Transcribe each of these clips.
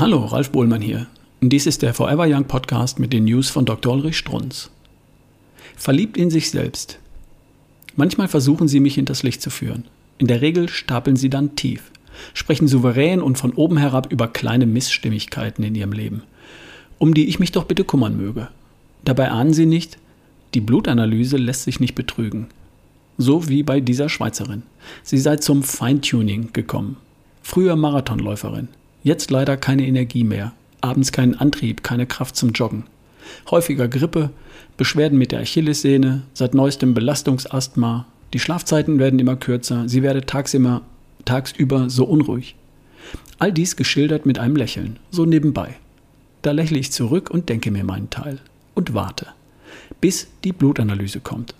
Hallo, Ralf Bohlmann hier. Dies ist der Forever Young Podcast mit den News von Dr. Ulrich Strunz. Verliebt in sich selbst. Manchmal versuchen sie mich hinters Licht zu führen. In der Regel stapeln sie dann tief, sprechen souverän und von oben herab über kleine Missstimmigkeiten in ihrem Leben, um die ich mich doch bitte kümmern möge. Dabei ahnen sie nicht, die Blutanalyse lässt sich nicht betrügen. So wie bei dieser Schweizerin. Sie sei zum Feintuning gekommen. Früher Marathonläuferin. Jetzt leider keine Energie mehr. Abends keinen Antrieb, keine Kraft zum Joggen. Häufiger Grippe, Beschwerden mit der Achillessehne, seit neuestem Belastungsasthma. Die Schlafzeiten werden immer kürzer. Sie werde tagsüber, tagsüber so unruhig. All dies geschildert mit einem Lächeln, so nebenbei. Da lächle ich zurück und denke mir meinen Teil und warte, bis die Blutanalyse kommt.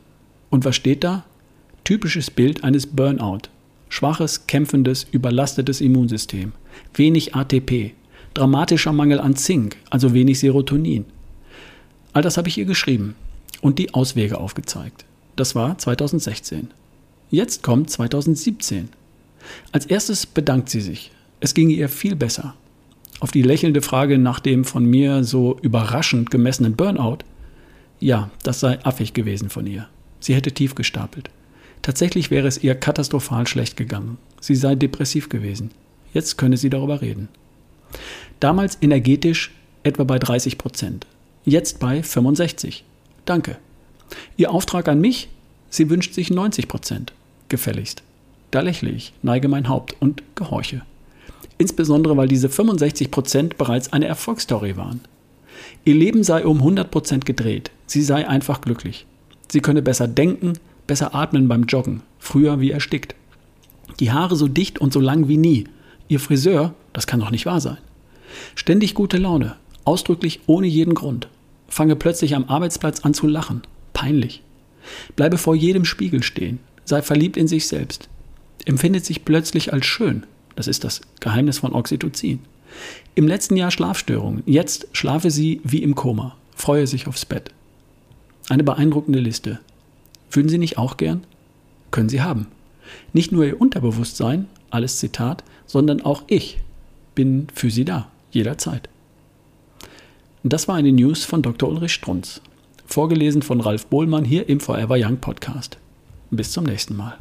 Und was steht da? Typisches Bild eines Burnout. Schwaches, kämpfendes, überlastetes Immunsystem. Wenig ATP. Dramatischer Mangel an Zink, also wenig Serotonin. All das habe ich ihr geschrieben und die Auswege aufgezeigt. Das war 2016. Jetzt kommt 2017. Als erstes bedankt sie sich. Es ging ihr viel besser. Auf die lächelnde Frage nach dem von mir so überraschend gemessenen Burnout, ja, das sei affig gewesen von ihr. Sie hätte tief gestapelt. Tatsächlich wäre es ihr katastrophal schlecht gegangen. Sie sei depressiv gewesen. Jetzt könne sie darüber reden. Damals energetisch etwa bei 30 Prozent. Jetzt bei 65. Danke. Ihr Auftrag an mich? Sie wünscht sich 90 Prozent. Gefälligst. Da lächle ich, neige mein Haupt und gehorche. Insbesondere, weil diese 65 Prozent bereits eine Erfolgsstory waren. Ihr Leben sei um 100 Prozent gedreht. Sie sei einfach glücklich. Sie könne besser denken, besser atmen beim Joggen, früher wie erstickt. Die Haare so dicht und so lang wie nie. Ihr Friseur, das kann doch nicht wahr sein. Ständig gute Laune, ausdrücklich ohne jeden Grund. Fange plötzlich am Arbeitsplatz an zu lachen. Peinlich. Bleibe vor jedem Spiegel stehen. Sei verliebt in sich selbst. Empfindet sich plötzlich als schön. Das ist das Geheimnis von Oxytocin. Im letzten Jahr Schlafstörungen. Jetzt schlafe sie wie im Koma. Freue sich aufs Bett. Eine beeindruckende Liste. Würden Sie nicht auch gern? Können Sie haben. Nicht nur Ihr Unterbewusstsein, alles Zitat, sondern auch ich bin für Sie da, jederzeit. Das war eine News von Dr. Ulrich Strunz, vorgelesen von Ralf Bohlmann hier im Forever Young Podcast. Bis zum nächsten Mal.